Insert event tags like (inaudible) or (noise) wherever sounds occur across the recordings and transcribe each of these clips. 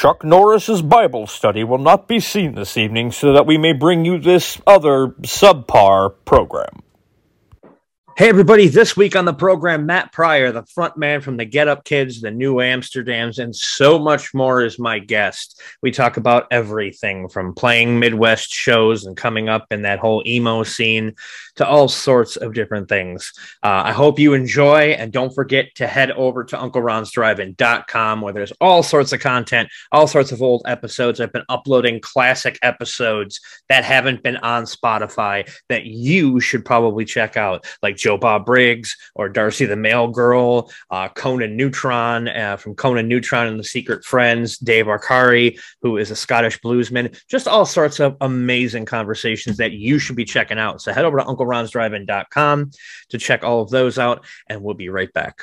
Chuck Norris's Bible study will not be seen this evening so that we may bring you this other subpar program. Hey, everybody. This week on the program, Matt Pryor, the front man from the Get Up Kids, the New Amsterdams, and so much more is my guest. We talk about everything from playing Midwest shows and coming up in that whole emo scene to all sorts of different things. Uh, I hope you enjoy, and don't forget to head over to UncleRon'sDrive-In.com where there's all sorts of content, all sorts of old episodes. I've been uploading classic episodes that haven't been on Spotify that you should probably check out, like Joe Bob Briggs or Darcy the Mail Girl, uh, Conan Neutron uh, from Conan Neutron and the Secret Friends, Dave Arcari, who is a Scottish bluesman. Just all sorts of amazing conversations that you should be checking out. So head over to UncleRon'sDrive-In.com to check all of those out, and we'll be right back.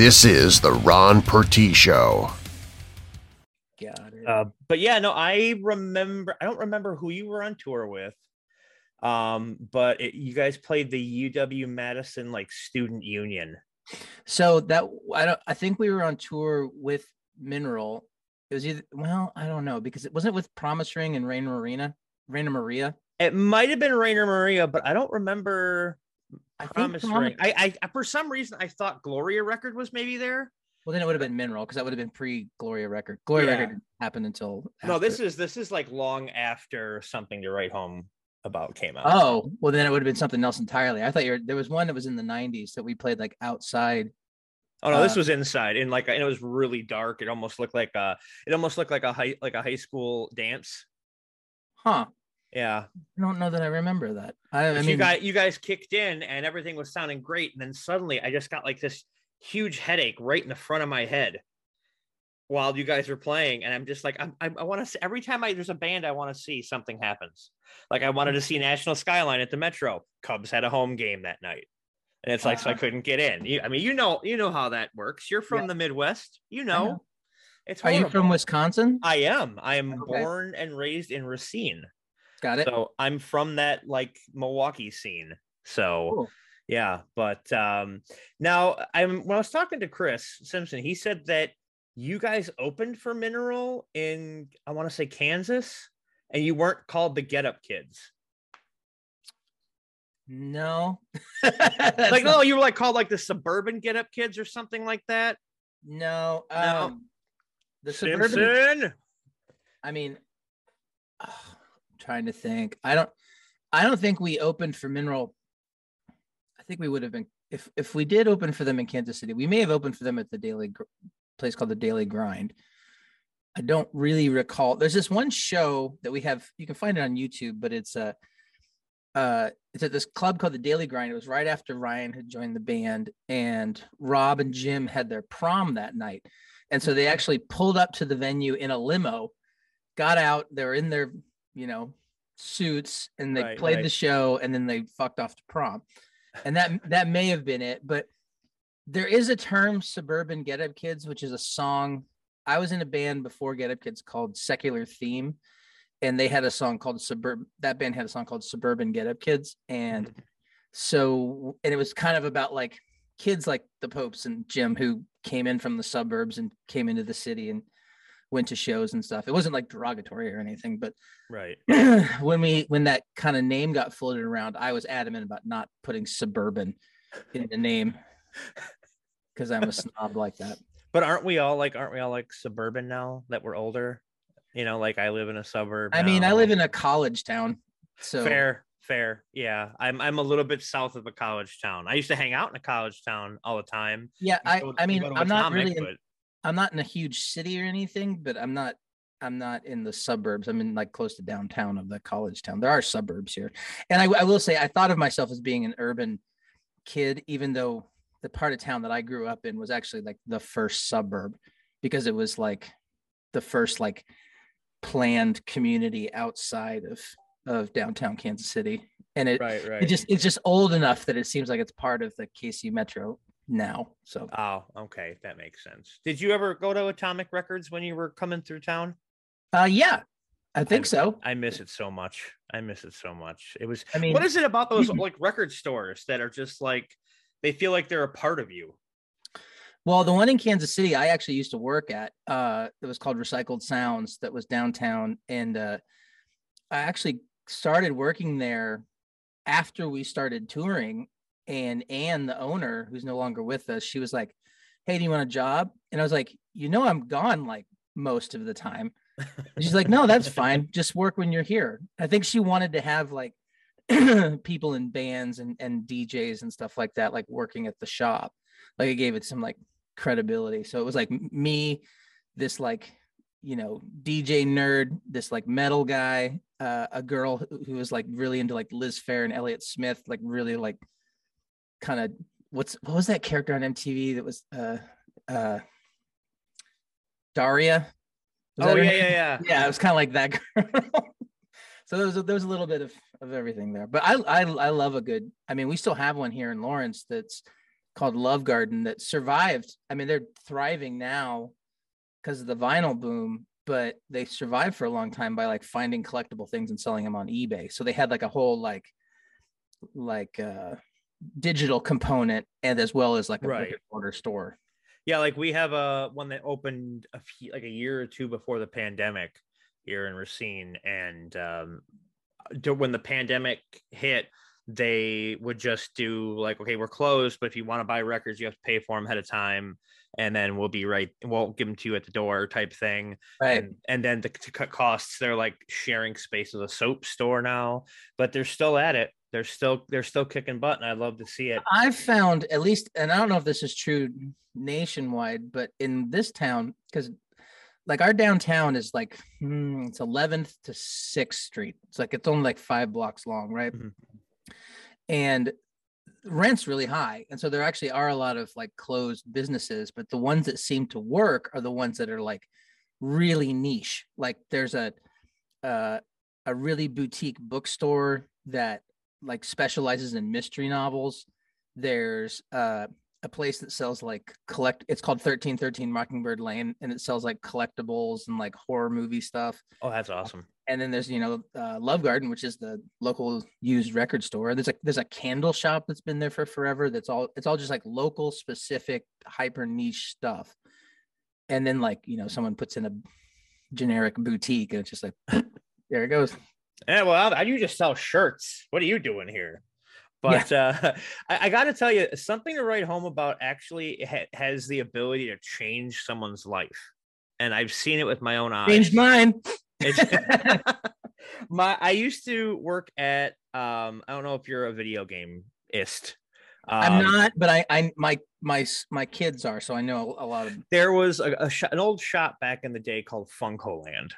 This is the Ron Pertie Show. Got it. Uh, but yeah, no, I remember. I don't remember who you were on tour with. Um, but it, you guys played the UW Madison like student union. So that I don't. I think we were on tour with Mineral. It was either well, I don't know because it wasn't with Promise Ring and Rainer Marina, Rainer Maria. It might have been Rainer Maria, but I don't remember I Promise Promise- Ring. I, I for some reason I thought Gloria record was maybe there. Well, then it would have been Mineral because that would have been pre Gloria record. Gloria Yeah. record didn't happen until No, this is this is like long after something to write home about came out. Oh, well, then it would have been something else entirely. I thought you were, there was one that was in the 90s that we played like outside. Oh no, this Uh, was inside and like and it was really dark. It almost looked like a it almost looked like a high like a high school dance. Huh. Yeah. I don't know that I remember that. I, I mean, you guys you guys kicked in and everything was sounding great. And then suddenly I just got like this huge headache right in the front of my head while you guys were playing. And I'm just like, I'm, I, I want to every time I there's a band I want to see something happens. Like I wanted to see National Skyline at the Metro. Cubs had a home game that night. And it's like, so I (laughs) couldn't get in. You, I mean, you know, you know how that works. You're from Yeah. the Midwest. You know, know. it's are you from. Wisconsin? I am. I am Okay. born and raised in Racine. Got it. So I'm from that like Milwaukee scene. So Cool. yeah, but um now I'm when I was talking to Chris Simpson, he said that you guys opened for Mineral in I want to say Kansas, and you weren't called the Get Up Kids. No. (laughs) like no, you were like called like the Suburban Get Up Kids or something like that. no. No. Um, the suburban. Simpson. I mean, I'm trying to think. I don't. I don't think we opened for Mineral. I think we would have been if if we did open for them in Kansas City. We may have opened for them at the Daily place called the Daily Grind. I don't really recall. There's this one show that we have. You can find it on YouTube, but it's a. Uh, it's at this club called the Daily Grind. It was right after Ryan had joined the band, and Rob and Jim had their prom that night, and so they actually pulled up to the venue in a limo, got out. They were in their, you know, suits, and they Right, played right. the show, and then they fucked off to prom, and that (laughs) that may have been it. But there is a term, suburban get up kids, which is a song. I was in a band before Get Up Kids called Secular Theme, and they had a song called Suburban. That band had a song called Suburban Get Up Kids, and mm-hmm. so and it was kind of about like kids like the Popes and Jim who came in from the suburbs and came into the city and went to shows and stuff. It wasn't like derogatory or anything, but Right. (clears throat) when we when that kind of name got floated around, I was adamant about not putting suburban in the name (laughs) because I'm a snob like that. But aren't we all like aren't we all like suburban now that we're older? You know, like I live in a suburb. I mean, I live in a college town, so fair, fair. Yeah. I'm I'm a little bit south of a college town. I used to hang out in a college town all the time. yeah. I I mean, I'm not really I'm not in a huge city or anything, but I'm not I'm not in the suburbs. I'm in like close to downtown of the college town. There are suburbs here, and I, I will say I thought of myself as being an urban kid, even though the part of town that I grew up in was actually like the first suburb because it was like the first like planned community outside of of downtown Kansas City, and it Right, right. it just it's just old enough that it seems like it's part of the KC Metro now. So Oh, okay, that makes sense. Did you ever go to Atomic Records when you were coming through town? uh yeah, I think I- so. I miss it so much. I miss it so much. It was I mean, what is it about those like record stores that are just like they feel like they're a part of you? Well, the one in Kansas City, I actually used to work at. Uh, it was called Recycled Sounds. That was downtown, and uh, I actually started working there after we started touring. And Anne, the owner, who's no longer with us, she was like, "Hey, do you want a job?" And I was like, "You know, I'm gone like most of the time." And she's like, "No, that's fine. (laughs) Just work when you're here." I think she wanted to have like (clears throat) people in bands and and DJs and stuff like that, like working at the shop like it gave it some like credibility so it was like me this like you know dj nerd this like metal guy uh, a girl who- was like really into like liz phair and elliott smith like really like kind of what's what was that character on mtv that was uh uh daria Was oh yeah, name? yeah, yeah. yeah, it was kind of like that (laughs) girl. so there was a, there was a little bit of of everything there, but I, I I love a good. I mean, we still have one here in Lawrence that's called Love Garden that survived. I mean, they're thriving now because of the vinyl boom, but they survived for a long time by like finding collectible things and selling them on eBay. So they had like a whole like like uh digital component and as well as like a Right. brick and mortar store. Yeah, like we have a one that opened a few, like a year or two before the pandemic here in Racine, and um, when the pandemic hit, they would just do like, okay, we're closed, but if you want to buy records, you have to pay for them ahead of time, and then we'll be right, we'll give them to you at the door, type thing. Right. And, and then to, to cut costs, they're like sharing space with a soap store now, but they're still at it. They're still they're still kicking butt, and I love to see it. I've found at least, and I don't know if this is true nationwide, but in this town, because like our downtown is like hmm, it's 11th to 6th Street. It's like it's only like five blocks long, right? Mhm. And rent's really high, and so there actually are a lot of like closed businesses, but the ones that seem to work are the ones that are like really niche. Like there's a uh, a really boutique bookstore that like specializes in mystery novels. There's uh, a place that sells like collect. It's called thirteen thirteen Mockingbird Lane, and it sells like collectibles and like horror movie stuff. Oh, that's awesome. And then there's you know uh, Love Garden, which is the local used record store. There's like there's a candle shop that's been there for forever. That's all. It's all just like local specific hyper niche stuff. And then like you know someone puts in a generic boutique, and it's just like (laughs) there it goes. Yeah, well, I, you just sell shirts. What are you doing here? But uh, (laughs) I, I got to tell you, something to write home about actually ha- has the ability to change someone's life, and I've seen it with my own eyes. Changed mine. (laughs) (laughs) My I used to work at um I don't know if you're a video game ist. I'm Um, not, but I, I, my, my, my kids are, so I know a lot of. There was a, a shop, an old shop back in the day called FuncoLand,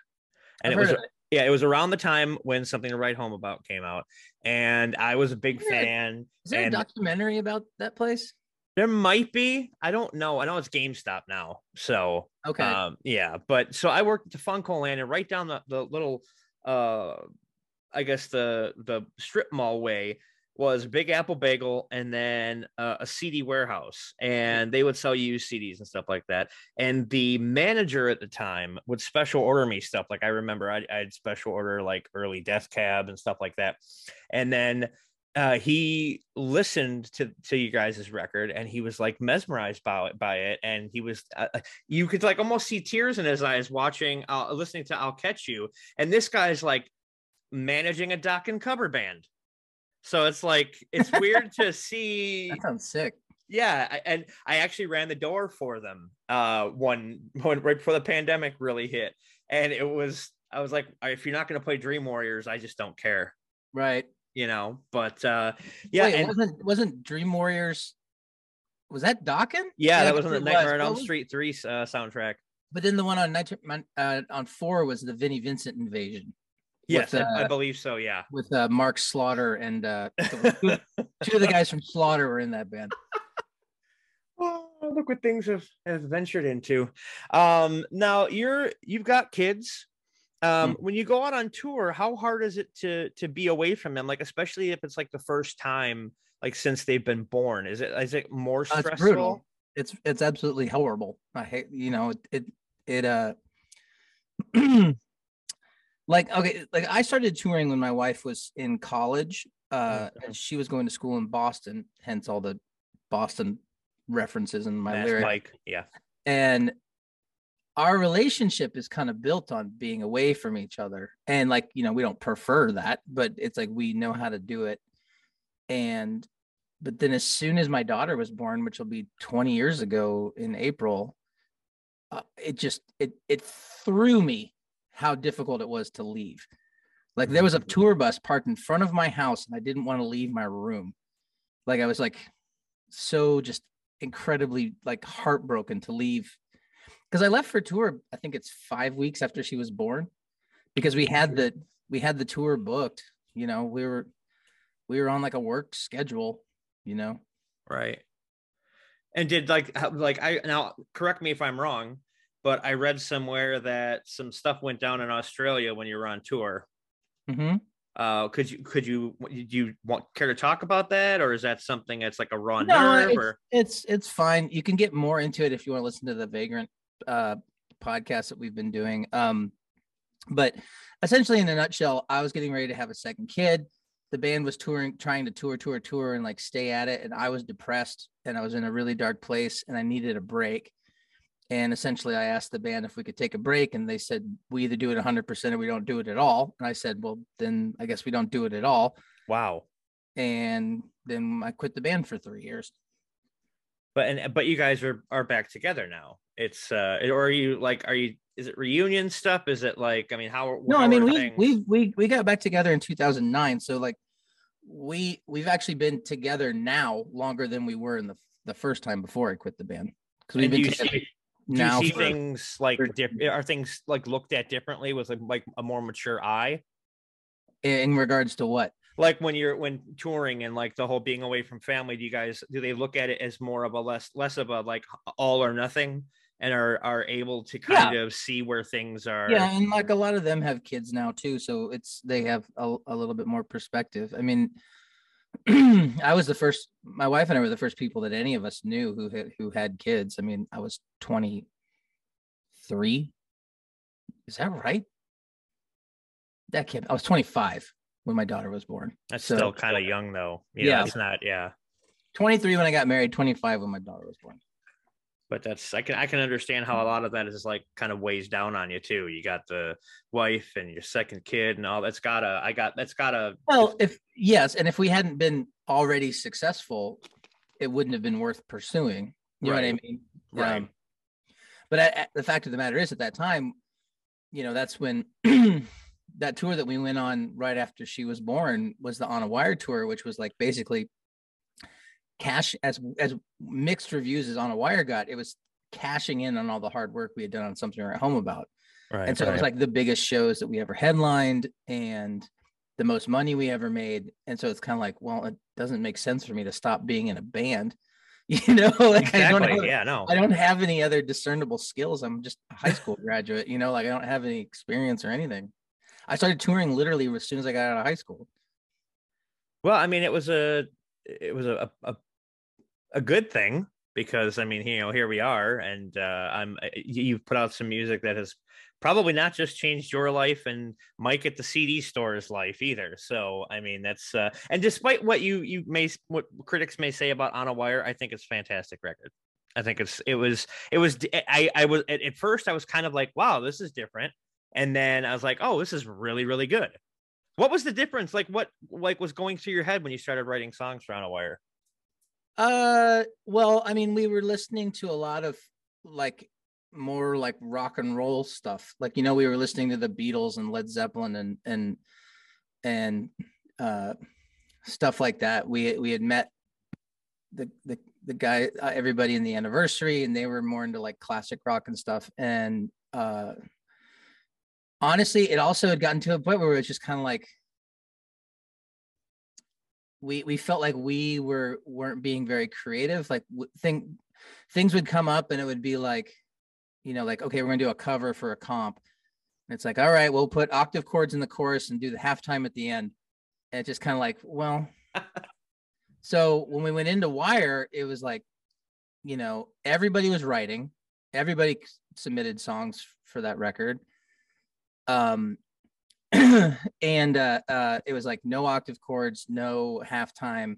and I've it was it. Yeah, it was around the time when Something to Write Home About came out, and I was a big Yeah. fan. Is there and- a documentary about that place? There might be. I don't know. I know it's GameStop now. So Okay. um yeah, but so I worked at the FuncoLand and right down the, the little uh I guess the the strip mall way was Big Apple Bagel and then uh, a CD warehouse and they would sell you CDs and stuff like that. And the manager at the time would special order me stuff. Like I remember I, I'd special order like early Death Cab and stuff like that. And then uh, he listened to to you guys' record and he was like mesmerized by it by it and he was uh, uh, you could like almost see tears in his eyes watching uh, listening to I'll catch you and this guy's like managing a Dokken cover band so it's like it's weird to (laughs) see that sounds sick. yeah I, and i actually ran the door for them uh one one right before the pandemic really hit and it was i was like if you're not going to play dream warriors i just don't care Right. you know but uh yeah Wait, and wasn't wasn't Dream Warriors? Was that Dokken's? yeah that was on the nightmare on elm street 3 uh, soundtrack But then the one on Night uh, on four was the Vinnie Vincent invasion yes With, I- I uh, believe so yeah with uh, Mark Slaughter and uh, (laughs) two, two of the guys from Slaughter were in that band. Oh, look what things have, have ventured into. Um, now you're you've got kids, Um, when you go out on tour, how hard is it to to be away from them? Like, especially if it's like the first time, like since they've been born. Is it is it more Uh, stressful? it's brutal. It's it's absolutely horrible. I hate you know it it, it uh (clears throat) like okay like I started touring when my wife was in college. Uh, and she was going to school in Boston, hence all the Boston references in my lyrics. Mike. Yeah. and our relationship is kind of built on being away from each other and like you know we don't prefer that but it's like we know how to do it and but then as soon as my daughter was born which will be 20 years ago in april uh, it just it it threw me how difficult it was to leave like there mm-hmm. was a tour bus parked in front of my house and i didn't want to leave my room like i was like so just incredibly like heartbroken to leave because I left for tour. I think it's five weeks after she was born, because we had the we had the tour booked. You know, we were we were on like a work schedule. You know, Right. And did like like I now correct me if I'm wrong, but I read somewhere that some stuff went down in Australia when you were on tour. mm-hmm. Uh, could you could you do you want care to talk about that, or is that something that's like a raw No, nerve? it's, Or it's it's fine. You can get more into it if you want to listen to the Vagrant uh, podcast that we've been doing. Um, but essentially, in a nutshell, I was getting ready to have a second kid. The band was touring, trying to tour, tour, tour, and like stay at it. And I was depressed, and I was in a really dark place, and I needed a break. And essentially, I asked the band if we could take a break, and they said we either do it 100% or we don't do it at all. And I said, well, then I guess we don't do it at all. wow. And then I quit the band for three years. But and but you guys are are back together now. It's uh, or are you like are you is it reunion stuff? Is it like I mean how? no how i mean we things? we we we got back together in 2009 so like we we've actually been together now longer than we were in the the first time before i quit the band because we've And been together see, do now you see for- things like for- diff- eh, are things like looked at differently with like, like a more mature eye? in regards to what? Like when you're when touring and like the whole being away from family do you guys do they look at it as more of a less less of a like all or nothing and are are able to kind of see where things are? Yeah and like a lot of them have kids now too so it's they have a, a little bit more perspective. I mean (clears throat) i was the first my wife and i were the first people that any of us knew who had who had kids. I mean i was 23 is that right? That can't i was 25 when my daughter was born. That's so- still kind of young though. Yeah, Yeah. it's not yeah. 23 when i got married 25 when my daughter was born but that's i can i can understand how a lot of that is like kind of weighs down on you too you got the wife and your second kid and all that's gotta i got that's gotta Well, if yes, and if we hadn't been already successful, it wouldn't have been worth pursuing. You know what I mean? Right. Um, but the fact of the matter is, at that time, you know, that's when (clears throat) that tour that we went on right after she was born was the On a Wire tour, which was like basically cash as as mixed reviews as On a Wire got. It was cashing in on all the hard work we had done on something we're at home about. Right and so it was like the biggest shows that we ever headlined and the most money we ever made. And so it's kind of like well it doesn't make sense for me to stop being in a band (laughs) you know (laughs) like i don't have, yeah no. I don't have any other discernible skills. I'm just a high school graduate you know like i don't have any experience or anything. I started touring literally as soon as i got out of high school. Well, I mean, it was a it was a a, a good thing because I mean, you know, here we are, and uh, I'm you- you've put out some music that has probably not just changed your life and Mike at the CD store's life either. So I mean, that's uh, and despite what you you may what critics may say about On a Wire, I think it's fantastic record. I think it's it was it was I I was at, at first I was kind of like, wow, this is different, and then I was like, oh, this is really really good. What was the difference? Like what like was going through your head when you started writing songs for On a Wire? Uh, well, I mean, we were listening to a lot of like more like rock and roll stuff. Like, you know, we were listening to the Beatles and Led Zeppelin and and and uh stuff like that. We we had met the the the guy uh, everybody in the anniversary and they were more into like classic rock and stuff and uh honestly it also had gotten to a point where it was just kind of like we we felt like we were weren't being very creative like thing things would come up and it would be like you know like okay we're gonna do a cover for a comp it's like, all right, we'll put octave chords in the chorus and do the halftime at the end. And it's just kind of like, well, (laughs) so when we went into Wire, it was like, you know, everybody was writing, everybody submitted songs for that record. Um, (clears throat) and uh, uh, it was like no octave chords, no halftime.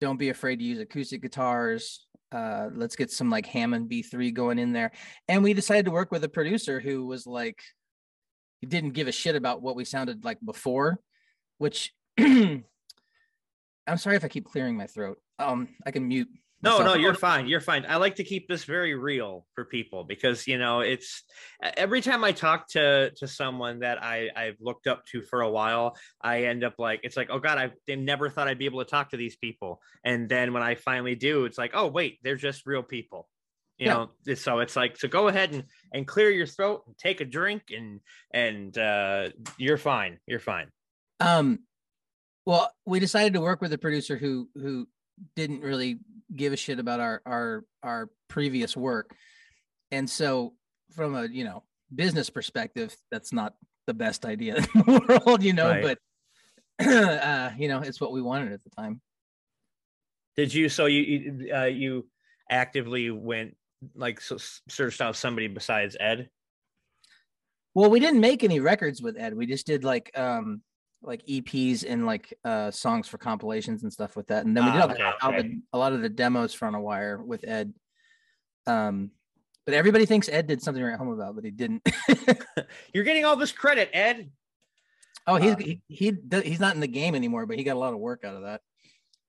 Don't be afraid to use acoustic guitars. Uh, let's get some like Hammond B3 going in there. And we decided to work with a producer who was like, he didn't give a shit about what we sounded like before, which (clears throat) I'm sorry if I keep clearing my throat. Um, I can mute no, no, you're fine. You're fine. I like to keep this very real for people because you know it's every time I talk to to someone that I I've looked up to for a while, I end up like it's like oh god, I they never thought I'd be able to talk to these people, and then when I finally do, it's like oh wait, they're just real people. You yeah. know, so it's like so go ahead and and clear your throat and take a drink and and uh, you're fine. You're fine. Um, well, we decided to work with a producer who who didn't really give a shit about our our our previous work. And so from a you know business perspective that's not the best idea in the (laughs) world you know right. but (clears throat) uh you know it's what we wanted at the time. Did you so you uh, you actively went like so, searched out somebody besides ed? Well we didn't make any records with ed. We just did like um like EPs and like uh songs for compilations and stuff with that. And then we did ah, okay, a, okay. a lot of the demos for on a wire with Ed. Um, but everybody thinks Ed did something right home about, but he didn't. (laughs) (laughs) You're getting all this credit, Ed. Oh, he's uh, he, he he's not in the game anymore, but he got a lot of work out of that.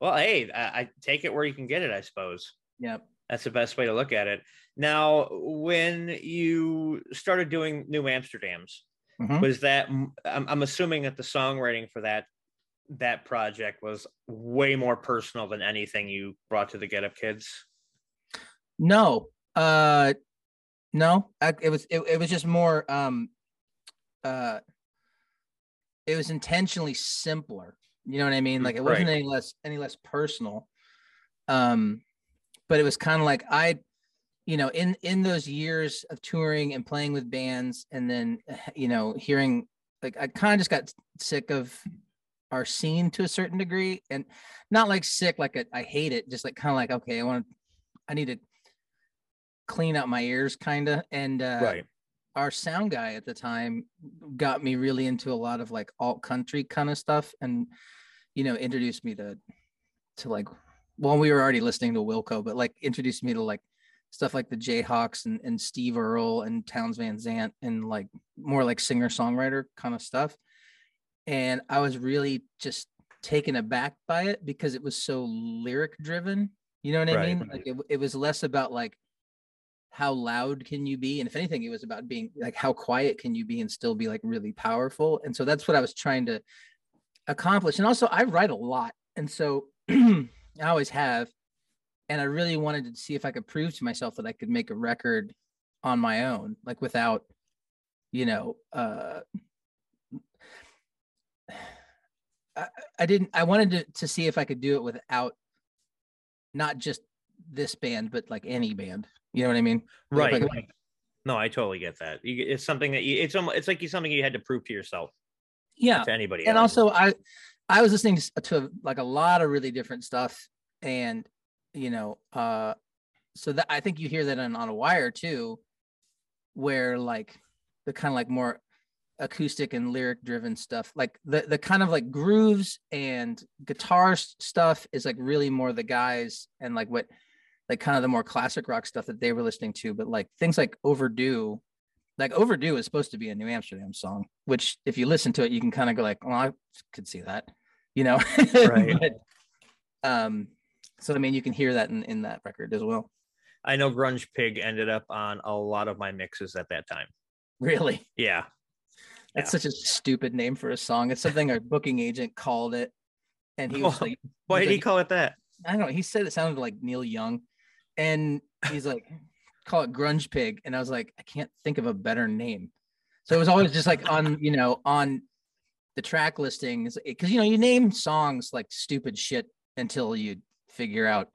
Well, hey, I, I take it where you can get it, I suppose. Yep. That's the best way to look at it. Now, when you started doing New Amsterdams, mm-hmm. was that I'm, I'm assuming that the songwriting for that that project was way more personal than anything you brought to the Get Up Kids. No, uh, no, I, it was it, it was just more um, uh, it was intentionally simpler. You know what I mean? Like it wasn't right. any less any less personal. Um, but it was kind of like I you know in in those years of touring and playing with bands and then you know hearing like i kind of just got sick of our scene to a certain degree and not like sick like a, I hate it just like kind of like okay i want to i need to clean out my ears kind of and uh right. our sound guy at the time got me really into a lot of like alt country kind of stuff and you know introduced me to to like well we were already listening to wilco but like introduced me to like stuff like the Jayhawks and, and Steve Earle and Townes Van Zandt and like more like singer songwriter kind of stuff. And I was really just taken aback by it because it was so lyric driven. You know what I right. mean? Like it, it was less about like how loud can you be? And if anything, it was about being like how quiet can you be and still be like really powerful. And so that's what I was trying to accomplish. And also I write a lot. And so (clears throat) I always have and I really wanted to see if I could prove to myself that I could make a record on my own, like without, you know, uh, (sighs) I, I didn't. I wanted to to see if I could do it without not just this band, but like any band. You know what I mean? Right. Like, no, I totally get that. It's something that you, it's it's like you something you had to prove to yourself. Yeah. To anybody. And else. also, I I was listening to, to like a lot of really different stuff, and you know, uh, so that I think you hear that on, on a wire too, where like the kind of like more acoustic and lyric driven stuff, like the the kind of like grooves and guitar stuff is like really more the guys and like what like kind of the more classic rock stuff that they were listening to, but like things like overdue, like overdue is supposed to be a New Amsterdam song, which if you listen to it, you can kind of go like, well, I could see that, you know, (laughs) right. but, um, so I mean, you can hear that in, in that record as well. I know Grunge Pig ended up on a lot of my mixes at that time. Really? Yeah. That's yeah. such a stupid name for a song. It's something our booking agent called it. And he was (laughs) like, Why did like, he call it that? I don't know. He said it sounded like Neil Young. And he's like, call it Grunge Pig. And I was like, I can't think of a better name. So it was always just like on, you know, on the track listings, because you know, you name songs like stupid shit until you figure out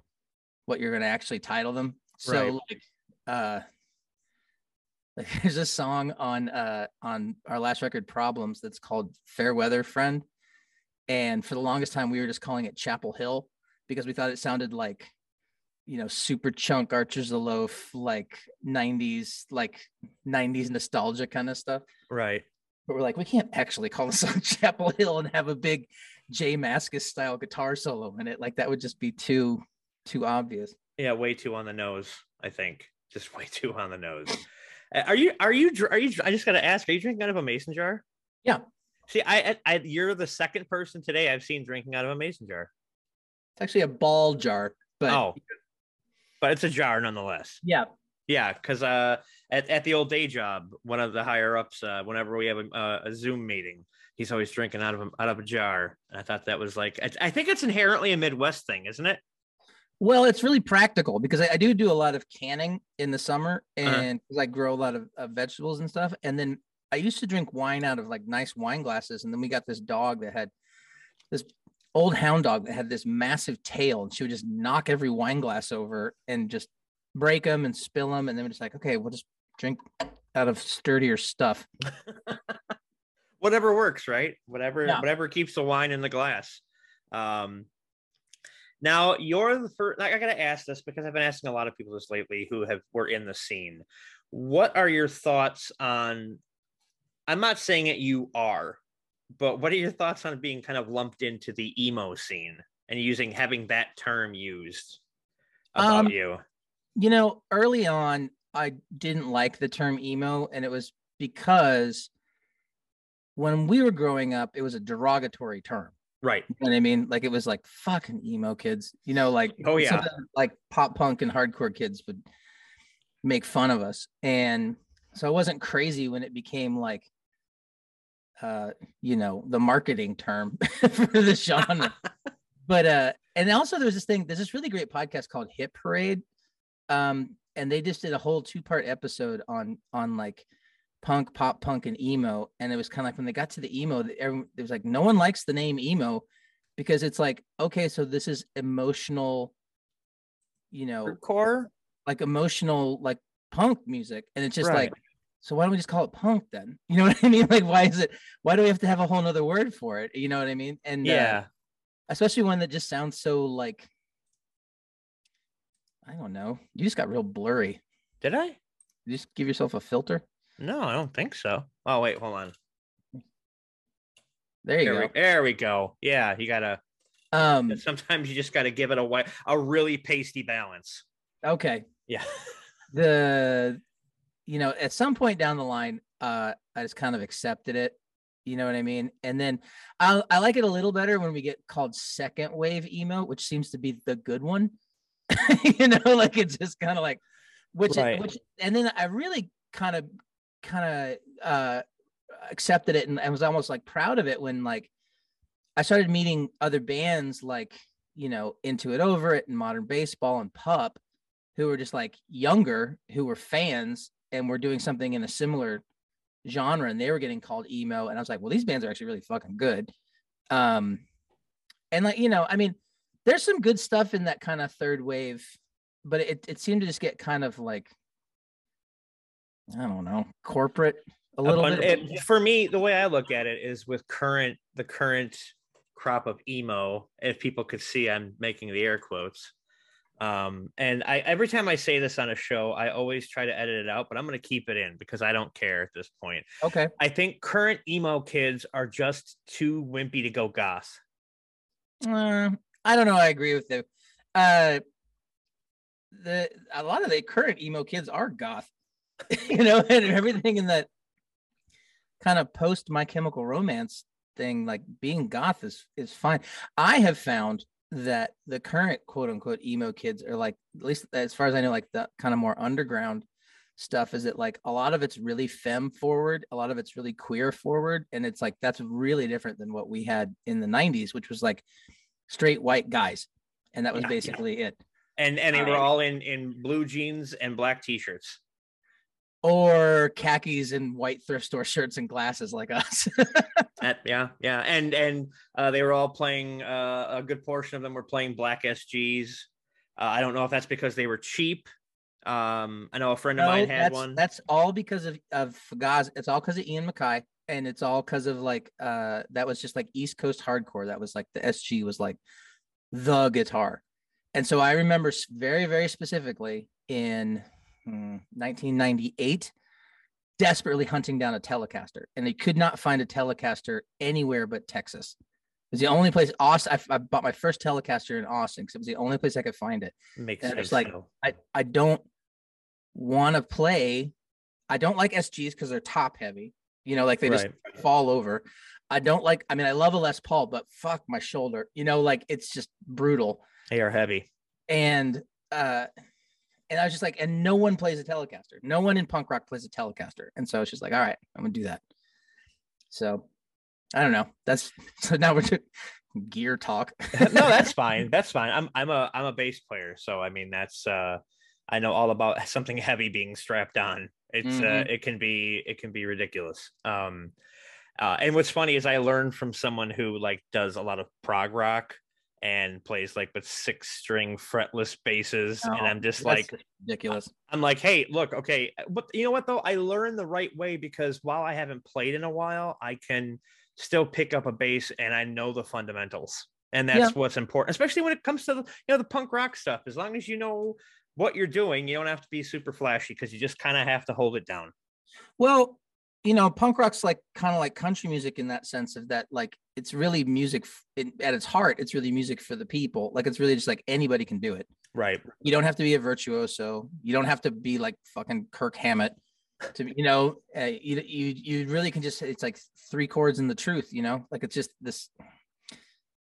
what you're going to actually title them. So right. like, uh, Like, (laughs) there's a song on uh on our last record, Problems, that's called Fair Weather Friend. And for the longest time, we were just calling it Chapel Hill because we thought it sounded like, you know, Superchunk Archers of Loaf, like 90s, like 90s nostalgia kind of stuff. Right. But we're like, we can't actually call the song (laughs) Chapel Hill and have a big J Mascis style guitar solo in it. Like that would just be too too obvious. Yeah, way too on the nose. I think (laughs) just way too on the nose. Are you? Are you? Are you? I just got to ask. Are you drinking out of a mason jar? Yeah. See, I, I, I, you're the second person today I've seen drinking out of a mason jar. It's actually a ball jar, but oh, but it's a jar nonetheless. yeah, Yeah, because uh, at, at the old day job, one of the higher ups, uh, whenever we have a, uh, a Zoom meeting, he's always drinking out of a, out of a jar. And I thought that was like, I, I think it's inherently a Midwest thing, isn't it? Well, it's really practical because I, I do do a lot of canning in the summer, Uh-huh. I grow a lot of, of vegetables and stuff. And then I used to drink wine out of like nice wine glasses, and then we got this dog that had this old hound dog that had this massive tail, and she would just knock every wine glass over and just break them and spill them, and then we're just like, okay, we'll just drink out of sturdier stuff. (laughs) whatever works, right? Whatever, Yeah. whatever keeps the wine in the glass. Um, now you're the first. Like, I gotta ask this because I've been asking a lot of people this lately who have were in the scene. What are your thoughts on? I'm not saying that you are, but what are your thoughts on being kind of lumped into the emo scene and using having that term used about Um, you? You know, early on, I didn't like the term emo, and it was because when we were growing up, it was a derogatory term. Right. You know what I mean? Like it was like fucking emo kids, you know, like Oh, yeah. like pop punk and hardcore kids would make fun of us. And so I wasn't crazy when it became like uh, you know, the marketing term (laughs) for the genre. (laughs) but uh and also there's this thing, there's this really great podcast called Hit Parade. Um, and they just did a whole two-part episode on on like punk, pop punk, and emo. And it was kind of like when they got to the emo, everyone, it was like no one likes the name emo because it's like, okay, so this is emotional, you know, Core. like emotional, like punk music. And it's just Right. like, so why don't we just call it punk then? (laughs) You know what I mean? Like, why is it, why do we have to have a whole nother word for it? You know what I mean? And uh, Yeah. especially one that just sounds so like, I don't know. You just got real blurry. Did I? You just give yourself a filter. No, I don't think so. Oh wait, hold on. There you There go. we, there we go. Yeah, you gotta. Um, Sometimes you just gotta give it a white, a really pasty balance. okay. Yeah. (laughs) the you know at some point down the line uh i just kind of accepted it you know what i mean and then i i like it a little better when we get called second wave emo which seems to be the good one (laughs) you know like it's just kind of like which Right. which and then i really kind of kind of uh accepted it and i was almost like proud of it when like i started meeting other bands like you know into it over it and modern baseball and pup who were just like younger who were fans and were doing something in a similar genre and they were getting called emo and i was like well these bands are actually really fucking good. Um and like you know i mean there's some good stuff in that kind of third wave but it, it seemed to just get kind of like i don't know corporate a little But bit it- for me, the way I look at it is with current the current crop of emo. If people could see, I'm making the air quotes. Um, and I every time I say this on a show, I always try to edit it out, but I'm going to keep it in because I don't care at this point. okay I think current emo kids are just too wimpy to go goth. Uh, I don't know. I agree with you. Uh, the a lot of the current emo kids are goth, (laughs) you know, and everything in that kind of post My Chemical Romance thing, like being goth is is fine. I have found that the current quote unquote emo kids are like, at least as far as I know, like the kind of more underground stuff. Is it like a lot of it's really femme forward, a lot of it's really queer forward, and it's like that's really different than what we had in the '90s, which was like straight white guys, and that was Yeah, yeah. basically it. And and they were um, all in in blue jeans and black t-shirts. Or khakis and white thrift store shirts and glasses like us. (laughs) That, yeah, yeah, and and uh, they were all playing. Uh, a good portion of them were playing black SGs. Uh, I don't know if that's because they were cheap Um, I know a friend of No, mine had that's, one. That's all because of of Fugazi. It's all because of Ian MacKaye, and it's all because of like uh that was just like East Coast hardcore. That was like the SG was like the guitar, and so I remember very very specifically in 1998 desperately hunting down a Telecaster, and they could not find a Telecaster anywhere but Texas. It was the only place. Austin. I, I bought my first Telecaster in Austin because it was the only place I could find it. Makes and sense. it's like- though. I I don't want to play. I don't like SGs because they're top heavy. You know, like they just fall over. I don't like. I mean, I love a Les Paul, but fuck my shoulder. You know, like it's just brutal. they are heavy. And uh, and I was just like, and no one plays a Telecaster. No one in punk rock plays a Telecaster. And so I was just like, all right, I'm gonna do that. So I don't know. That's (laughs) so now we're doing gear talk. (laughs) no, that's (laughs) fine. That's fine. I'm I'm a I'm a bass player, so I mean that's uh I know all about something heavy being strapped on. It's uh Mhm. it can be it can be ridiculous. Um uh and what's funny is I learned from someone who like does a lot of prog rock and plays like with six string fretless basses and oh, I'm just like ridiculous. I'm like, hey, look, okay, but you know what though? I learned the right way because while I haven't played in a while, I can still pick up a bass and I know the fundamentals. And that's Yeah. what's important, especially when it comes to the, you know the punk rock stuff. As long as you know what you're doing, you don't have to be super flashy because you just kind of have to hold it down. Well, you know, punk rock's like kind of like country music in that sense of that, like it's really music f- at its heart. It's really music for the people. Like it's really just like anybody can do it. Right. You don't have to be a virtuoso. You don't have to be like fucking Kirk Hammett to, you know, uh, you you you really can just. It's like three chords in the truth. You know, like it's just this.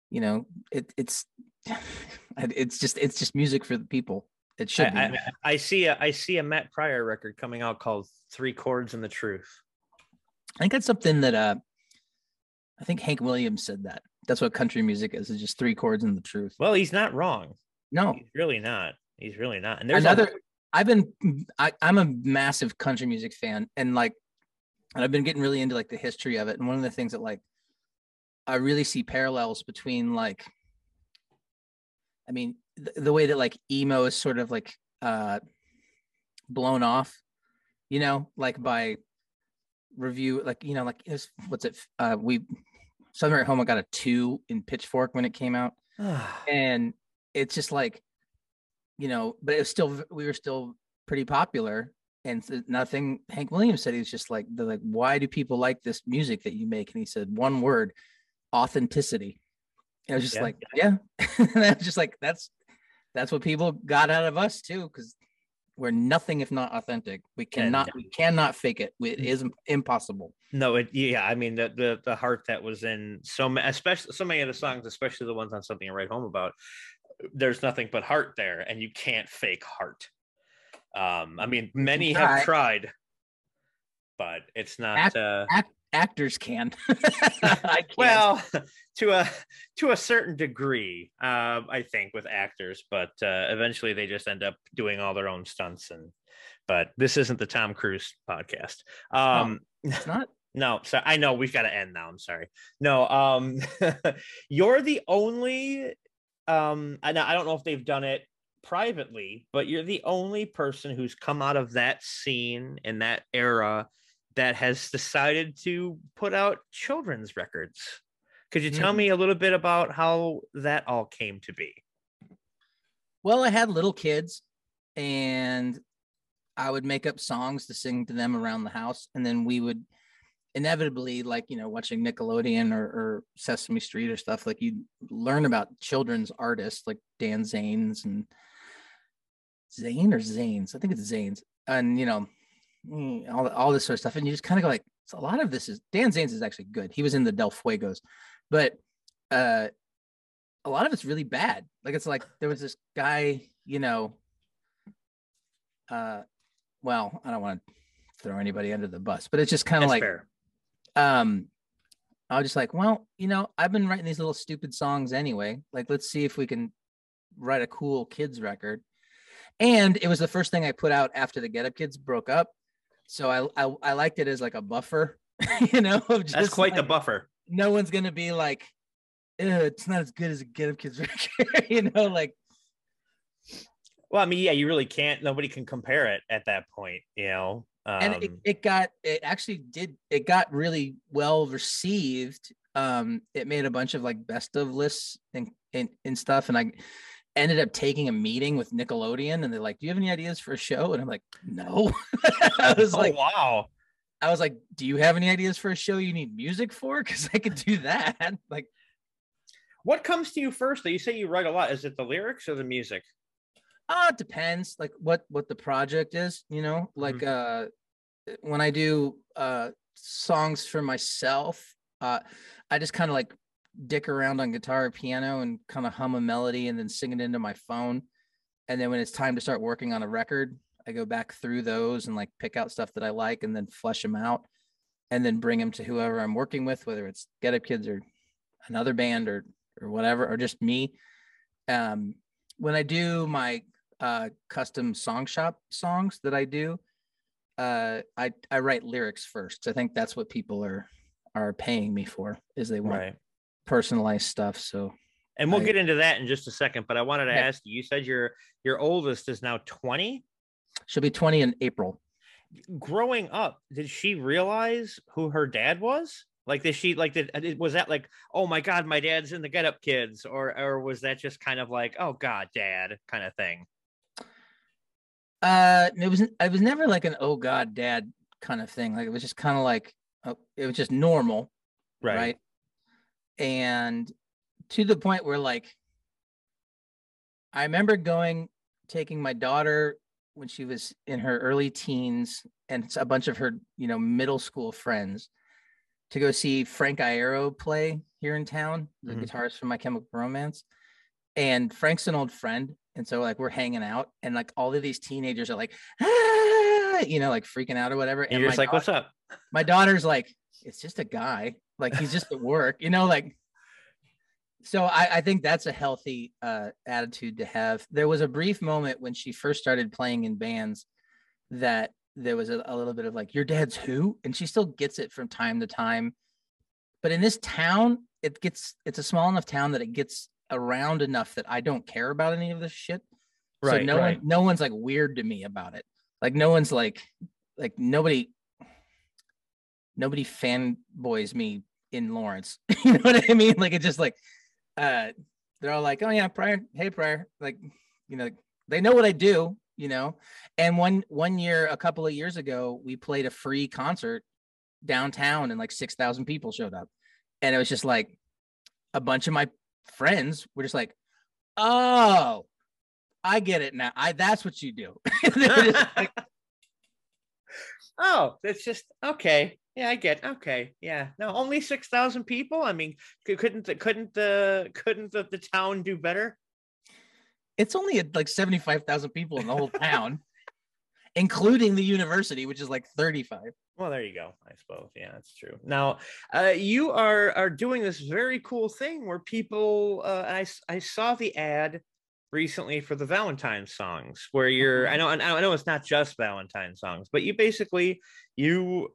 You know, it it's (laughs) it's just it's just music for the people. It should be. I, I, I see a I see a Matt Pryor record coming out called Three Chords and the Truth. I think that's something that uh I think Hank Williams said that. That's what country music is. It's just three chords and the truth. Well, he's not wrong. No. He's really not. He's really not. And there's Another I've been I, I'm a massive country music fan and like and I've been getting really into like the history of it. And one of the things that like I really see parallels between like I mean the, the way that like emo is sort of like uh blown off, you know, like by review like you know like it's, what's it uh we Southern at Home I got a two in Pitchfork when it came out. (sighs) And it's just like you know but it was still we were still pretty popular. And nothing hank williams said he was just like they're like why do people like this music that you make? And he said one word authenticity. And i was just Yeah. like yeah. (laughs) And i was just like that's that's what people got out of us too because we're nothing if not authentic we cannot we cannot fake it it is impossible No, it yeah, I mean the the the heart that was in so many, especially so many of the songs, especially the ones on something to write home about. There's nothing but heart there, and you can't fake heart. Um, I mean, many have tried, but it's not. Act- uh, Act, actors can (laughs) I can't. well, (laughs) to a to a certain degree, uh, I think with actors, but uh, eventually they just end up doing all their own stunts. And but this isn't the Tom Cruise podcast. Um, it's (laughs) not no, so I know we've got to end now. I'm sorry. No, um, you're the only. Um, and I don't know if they've done it privately, but you're the only person who's come out of that scene in that era that has decided to put out children's records. Could you tell Mhm. me a little bit about how that all came to be? Well, I had little kids and I would make up songs to sing to them around the house. And then we would inevitably, like, you know, watching Nickelodeon or, or Sesame Street or stuff, like you learn about children's artists like Dan Zanes and Zane or Zanes. I think it's Zanes. And, you know, mm, all, all this sort of stuff. And you just kind of go like, a lot of this is Dan Zanes is actually good. He was in the Del Fuegos, but uh, a lot of it's really bad. Like it's like there was this guy, you know, uh, well, I don't want to throw anybody under the bus, but it's just kind of like, fair. um, I was just like, well, you know, I've been writing these little stupid songs anyway. Like, let's see if we can write a cool kids record. And it was the first thing I put out after the Get Up Kids broke up. So I I, I liked it as like a buffer, (laughs) you know. of That's just quite the buffer. no one's gonna be like, it's not as good as a Get Up Kids record, (laughs) you know, like Well, I mean, yeah, you really can't. Nobody can compare it at that point, you know. Um, and it, it got it actually did it got really well received um it made a bunch of like best of lists and and, and stuff and i ended up taking a meeting with nickelodeon and they're like do you have any ideas for a show and i'm like no (laughs) i was oh, like wow. i was like do you have any ideas for a show you need music for because i could do that (laughs) like What comes to you first? Though you say you write a lot. Is it the lyrics or the music? Uh, it depends like what what the project is, you know, like uh when I do uh songs for myself, uh I just kind of like dick around on guitar or piano and kind of hum a melody and then sing it into my phone. And then when it's time to start working on a record, I go back through those and like pick out stuff that I like and then flesh them out and then bring them to whoever I'm working with, whether it's Get Up Kids or another band or or whatever, or just me. Um, when I do my uh, custom song shop songs that I do, uh, I I write lyrics first. I think that's what people are are paying me for is they want Right. Personalized stuff. So And we'll I- get into that in just a second. But I wanted to Okay. ask you. You said your your oldest is now twenty. she'll be 20 in April. Growing up, did she realize who her dad was? Like, did she like? Did was that like? Oh my God, my dad's in the Get Up Kids, or or was that just kind of like, oh God, Dad, kind of thing? Uh, it was I was never like an oh god dad kind of thing. Like it was just kind of like uh, it was just normal, right? right. And to the point where like I remember going taking my daughter when she was in her early teens and a bunch of her, you know, middle school friends to go see Frank Iero play here in town, the Mhm. guitarist from My Chemical Romance. And Frank's an old friend. And so like we're hanging out and like all of these teenagers are like, ah, you know, like freaking out or whatever. And you're just like, daugh- what's up? my daughter's like, it's just a guy. Like he's just at work, you know, like so I, I think that's a healthy uh attitude to have. There was a brief moment when she first started playing in bands that there was a, a little bit of like, your dad's who? And she still gets it from time to time. But in this town, it gets it's a small enough town that it gets around enough that I don't care about any of this shit. Right. so no right. one no one's like weird to me about it. Like no one's like like nobody nobody fanboys me in Lawrence. (laughs) you know what I mean? Like it's just like uh they're all like, oh yeah, Pryor, hey Pryor. Like, you know, they know what I do, you know. And one one year, a couple of years ago, we played a free concert downtown and like six thousand people showed up. And it was just like a bunch of my friends were just like, oh, I get it now. I that's what you do. (laughs) Like, (laughs) Oh, it's just okay. Yeah, I get. Okay, yeah. No, only six thousand people. I mean, couldn't the couldn't the couldn't the, the town do better? it's only like 75,000 people in the whole town, (laughs) including the university, which is like 35. Well, there you go. I suppose. Yeah, that's true. Now, uh, you are are doing this very cool thing where people. Uh, I I saw the ad recently for the Valentine songs, where you're. I know. I know it's not just Valentine songs, but you basically you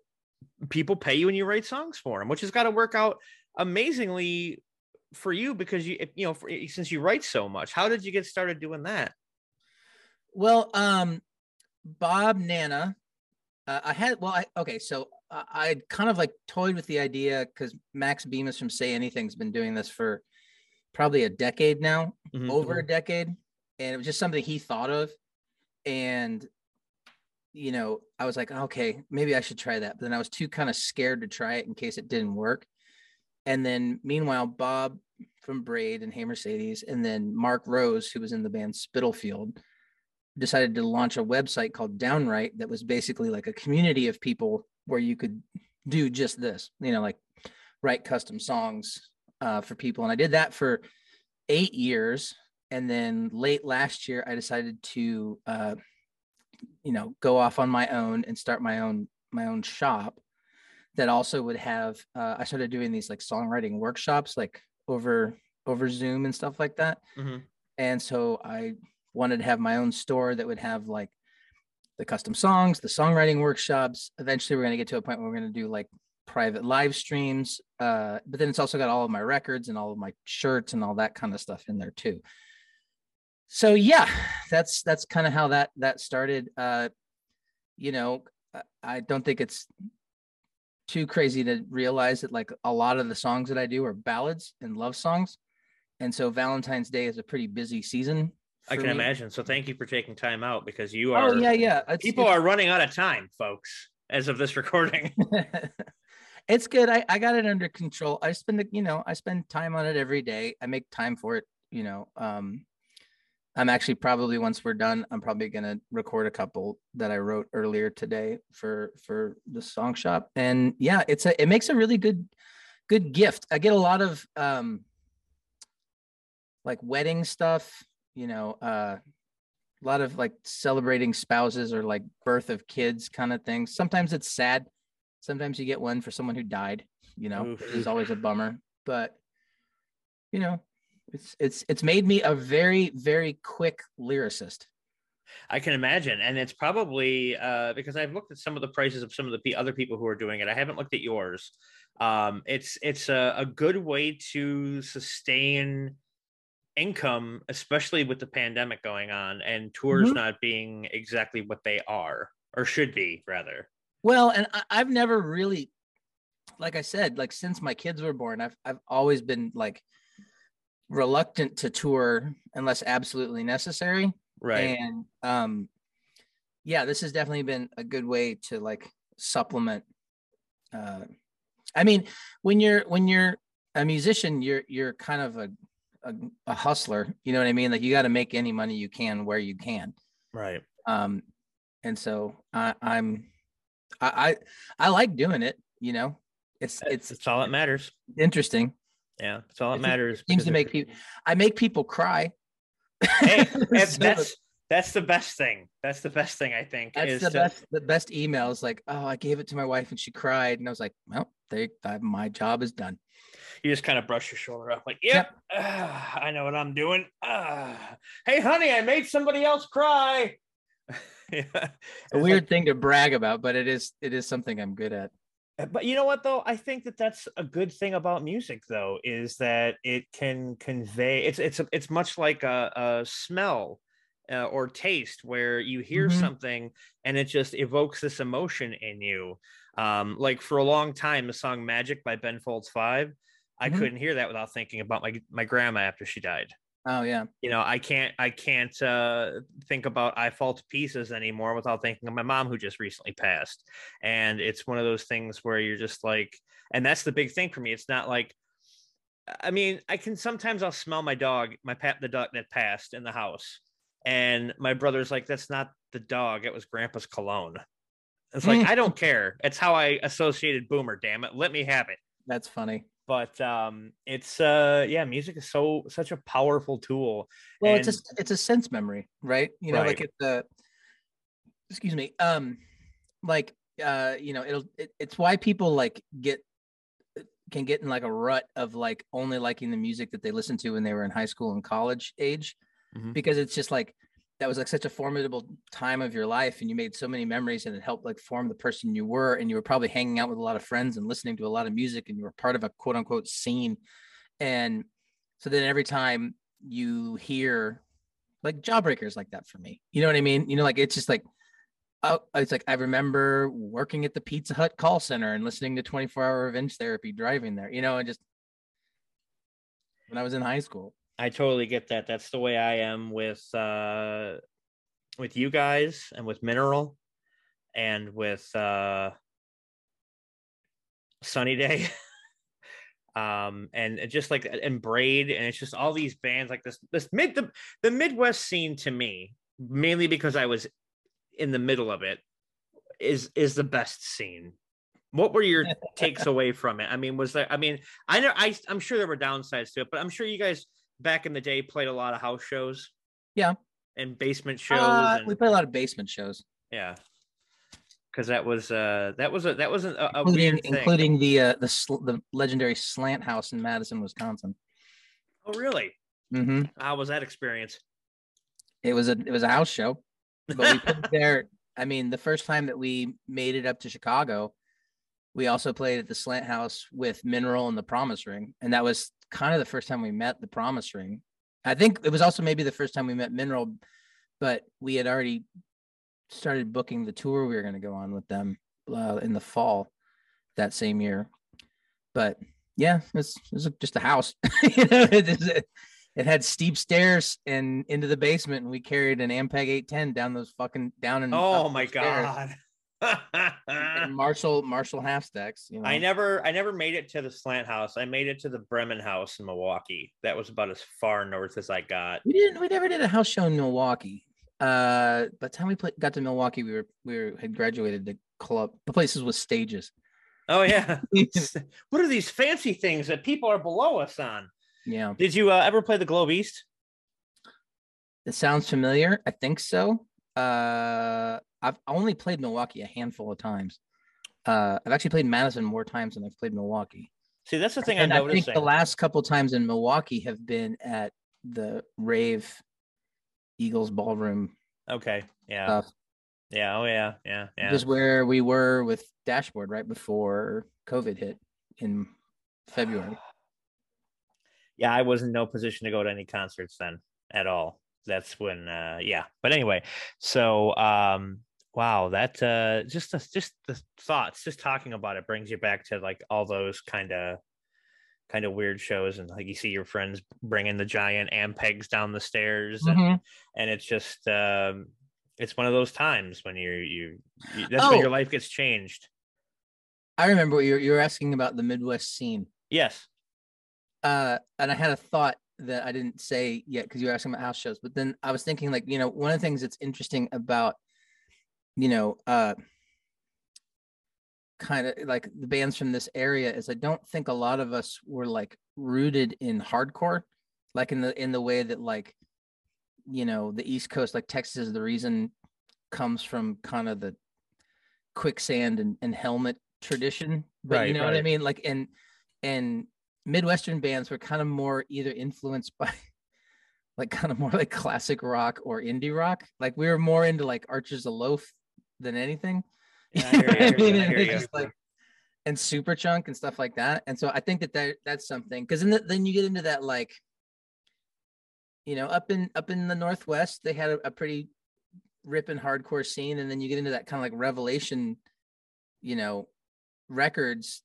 people pay you and you write songs for them, which has got to work out amazingly for you because you you know for, since you write so much. How did you get started doing that? Well, um, Bob Nanna, uh, I had, well, I, okay, so I, I kind of like toyed with the idea because Max Bemis from Say Anything's been doing this for probably a decade now, Mhm, over a decade. And it was just something he thought of. And, you know, I was like, okay, maybe I should try that. But then I was too kind of scared to try it in case it didn't work. And then meanwhile, Bob from Braid and Hey Mercedes, and then Mark Rose, who was in the band Spitalfield, decided to launch a website called Downwrite that was basically like a community of people where you could do just this, you know, like write custom songs uh, for people. And I did that for eight years. And then late last year, I decided to, uh, you know, go off on my own and start my own my own shop that also would have. Uh, I started doing these like songwriting workshops, like over over Zoom and stuff like that. Mhm. And so I wanted to have my own store that would have like the custom songs, the songwriting workshops. Eventually, we're going to get to a point where we're going to do like private live streams. Uh, but then it's also got all of my records and all of my shirts and all that kind of stuff in there too. So yeah, that's that's kind of how that that started. Uh, you know, I don't think it's too crazy to realize that like a lot of the songs that I do are ballads and love songs. And so Valentine's Day is a pretty busy season. I can me. imagine. So thank you for taking time out because you are. Oh are yeah, yeah. It's, people it's, are running out of time, folks, as of this (laughs) recording. (laughs) it's good. I, I got it under control. I spend you know, I spend time on it every day. I make time for it, you know. Um I'm actually probably once we're done, I'm probably gonna record a couple that I wrote earlier today for for the song shop. And yeah, it's a it makes a really good good gift. I get a lot of um like wedding stuff, you know, uh a lot of like celebrating spouses or like birth of kids kind of things. Sometimes it's sad. Sometimes you get one for someone who died, you know, Oof. which is always a bummer. But you know, it's it's it's made me a very very quick lyricist. I can imagine, and it's probably uh, because I've looked at some of the prices of some of the other people who are doing it. I haven't looked at yours. Um, it's it's a, a good way to sustain income, especially with the pandemic going on and tours Mhm. not being exactly what they are or should be, rather. Well, and I, I've never really, like I said, like since my kids were born, I've I've always been like reluctant to tour unless absolutely necessary. Right. And um, yeah, this has definitely been a good way to like supplement. Uh, I mean, when you're when you're a musician, you're you're kind of a a, a hustler. You know what I mean? Like you got to make any money you can where you can. right. Um, and so I, I'm I, I I like doing it. You know, it's It's, it's it's all that matters. interesting. Yeah. It's all that It matters. Seems to make people. I make people cry. hey, (laughs) So- that's that's the best thing. That's the best thing I think. That's is the to- best. The best emails like, oh, I gave it to my wife and she cried, and I was like, well, they, I, my job is done. you just kind of brush your shoulder up, like, yep, ah, I know what I'm doing. Ah, hey, honey, I made somebody else cry. (laughs) yeah. A weird thing to brag about, but it is it is something I'm good at. Like- but you know what, though? I think that that's a good thing about music, though, is that it can convey. It's it's it's much like a, a smell. Uh, or taste where you hear Mhm. something and it just evokes this emotion in you um like for a long time the song magic by ben folds 5 i Mhm. couldn't hear that without thinking about my my grandma after she died Oh yeah, you know i can't i can't uh think about i fall to pieces anymore without thinking of my mom who just recently passed. And it's one of those things where you're just like and that's the big thing for me. It's not like i mean i can sometimes i'll smell my dog my pet the dog that passed in the house. And my brother's like that's not the dog. It was grandpa's cologne. It's like i don't care. It's how i associated boomer damn it. Let me have it. That's funny. But um it's uh yeah music is so such a powerful tool Well, And- it's a it's a sense memory, right? You know, like Right. it's a excuse me, um, like uh, you know, it'll it, it's why people like get can get in like a rut of like only liking the music that they listened to when they were in high school and college age, Mhm. because it's just like that was like such a formidable time of your life and you made so many memories and it helped like form the person you were and you were probably hanging out with a lot of friends and listening to a lot of music and you were part of a quote unquote scene. And so then every time you hear like jawbreakers like that for me you know what i mean? You know like it's just like oh it's like i remember working at the pizza hut call center and listening to 24 hour revenge therapy driving there you know and just when i was in high school I totally get that. That's the way I am with uh with you guys and with Mineral and with uh Sunny Day. (laughs) um and just like and Braid and it's just all these bands like this this mid the, the Midwest scene to me, mainly because I was in the middle of it, is is the best scene. What were your (laughs) takes away from it? I mean, was there I mean, I know I I'm sure there were downsides to it, but I'm sure you guys back in the day played a lot of house shows. Yeah. And basement shows. Uh, and, we play a lot of basement shows yeah. Cause that was uh that was a that was a, a including weird thing. including the uh the sl- the legendary slant house in madison wisconsin oh really? Mm-hmm. How was that experience? it was a it was a house show but we played (laughs) there i mean the first time that we made it up to chicago we also played at the slant house with mineral and the promise ring and that was kind of the first time we met the promise ring I think it was also maybe the first time we met Mineral, but we had already started booking the tour we were going to go on with them uh, in the fall that same year. But yeah, it was, it was just a house. (laughs) you know, it, it, had steep stairs and into the basement, and we carried an Ampeg 810 down those fucking down and oh my god. (laughs) Marshall Marshall half stacks. You know? I never I never made it to the slant house. I made it to the Bremen house in Milwaukee. That was about as far north as I got. We didn't we never did a house show in Milwaukee. Uh by the time we put, got to Milwaukee, we were we were, had graduated the club. The places with stages. Oh yeah. (laughs) (laughs) what are these fancy things that people are below us on? Yeah. Did you uh, ever play the Globe East? It sounds familiar. I think so. Uh I've only played Milwaukee a handful of times. Uh, I've actually played Madison more times than I've played Milwaukee. See, that's the thing and I'm noticing. I think the last couple times in Milwaukee have been at the Rave Eagles Ballroom. Okay. Yeah. Stuff. Yeah. Oh yeah. Yeah. Yeah. This is where we were with Dashboard right before COVID hit in February. (sighs) yeah, I was in no position to go to any concerts then at all. That's when, uh, yeah. But anyway, so um, wow, that uh, just the, just the thoughts, just talking about it brings you back to like all those kind of kind of weird shows and like you see your friends bringing the giant ampegs down the stairs and, mm-hmm. and it's just um it's one of those times when you you, you that's oh. when your life gets changed i remember what you you were asking about the midwest scene yes uh and i had a thought that i didn't say yet because you were asking about house shows but then i was thinking like you know one of the things that's interesting about you know uh kind of like the bands from this area is I don't think a lot of us were like rooted in hardcore, like in the in the way that like you know the East Coast, like Texas, is the reason comes from kind of the quicksand and, and helmet tradition. But right, you know right. what I mean? Like and and Midwestern bands were kind of more either influenced (laughs) by like kind of more like classic rock or indie rock. Like we were more into like Archers of Loaf than anything. (laughs) Yeah, I, hear, I mean, it's just like and Superchunk and stuff like that. And so I think that, that that's something because then the, then you get into that like you know up in up in the northwest they had a, a pretty ripping hardcore scene and then you get into that kind of like revelation you know records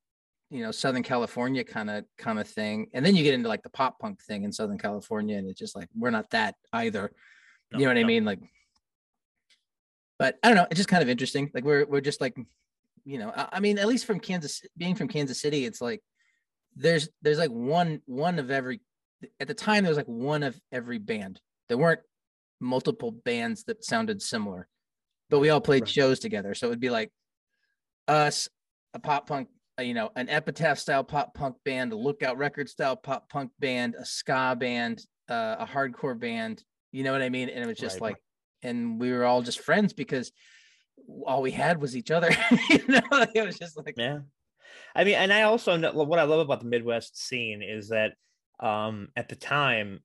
you know southern california kind of kind of thing and then you get into like the pop punk thing in southern california and it's just like we're not that either no, you know what no. i mean like but I don't know. It's just kind of interesting. Like we're we're just like, you know, I, I mean, at least from Kansas, being from Kansas City, it's like there's there's like one one of every. At the time, there was like one of every band. There weren't multiple bands that sounded similar, but we all played right. shows together. So it would be like us, a pop punk, you know, an epitaph style pop punk band, a lookout record style pop punk band, a ska band, uh, a hardcore band. You know what I mean? And it was just right. like and we were all just friends because all we had was each other. (laughs) you know, it was just like yeah. I mean, and I also know what I love about the Midwest scene is that um, at the time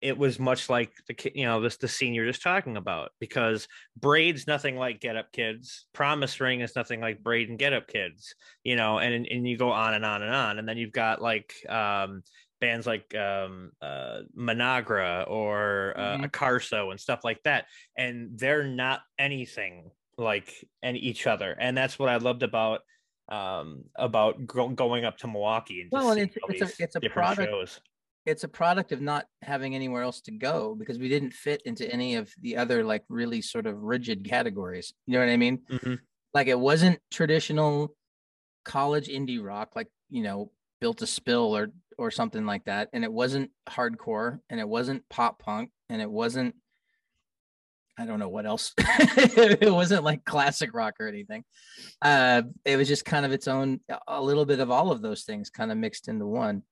it was much like the you know this the scene you're just talking about because braid's nothing like get up kids promise ring is nothing like braid and get up kids you know and and you go on and on and on and then you've got like um bands like um, uh, Managra or uh, mm-hmm. Akarso and stuff like that, and they're not anything like and each other, and that's what I loved about um, about go- going up to Milwaukee. And well, and it's, it's a it's a product. Shows. It's a product of not having anywhere else to go because we didn't fit into any of the other like really sort of rigid categories. You know what I mean? Mm-hmm. Like it wasn't traditional college indie rock, like you know, Built to Spill or or something like that and it wasn't hardcore and it wasn't pop punk and it wasn't I don't know what else. (laughs) it wasn't like classic rock or anything. Uh, it was just kind of its own, a little bit of all of those things kind of mixed into one.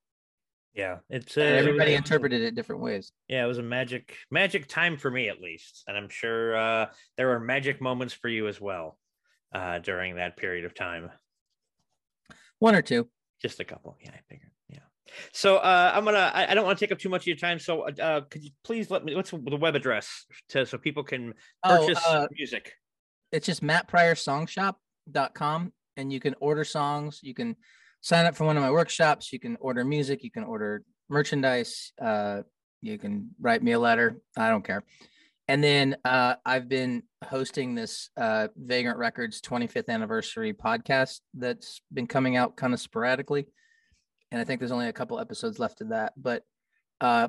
Yeah, it's uh, everybody it interpreted it different ways. Yeah, it was a magic, magic time for me at least, and I'm sure uh, there were magic moments for you as well uh, during that period of time. One or two, just a couple. Yeah, I figured. Yeah. So uh, I'm gonna. I, I don't want to take up too much of your time. So uh, could you please let me? What's the web address to so people can oh, purchase oh, uh, music? It's just mattpryorsongshop.com, and you can order songs. You can sign up for one of my workshops. You can order music. You can order merchandise. Uh, You can write me a letter. I don't care. And then uh, I've been hosting this uh, Vagrant Records 25th anniversary podcast that's been coming out kind of sporadically. And I think there's only a couple episodes left of that. But uh,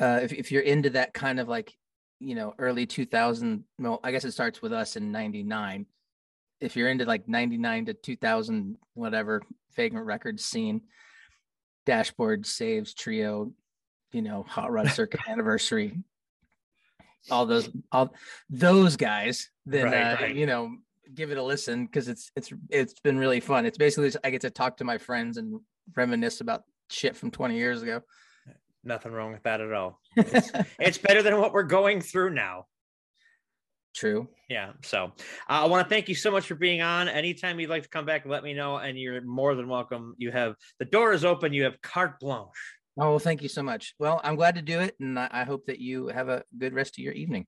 uh, if, if you're into that kind of like, you know, early 2000, well, I guess it starts with us in 99. If you're into like 99 to 2000, whatever Vagrant Records scene, Dashboard Saves Trio, you know, Hot Rod (laughs) Circuit Anniversary, all those all those guys, then Right, uh, right. you know, give it a listen because it's it's it's been really fun. It's basically just- I get to talk to my friends and reminisce about shit from 20 years ago. Nothing wrong with that at all. (laughs) It's, it's better than what we're going through now. True. Yeah. So uh, I want to thank you so much for being on. Anytime you'd like to come back, let me know, and you're more than welcome. You have the door is open. You have carte blanche. Oh, well, thank you so much. Well, I'm glad to do it, and I I hope that you have a good rest of your evening.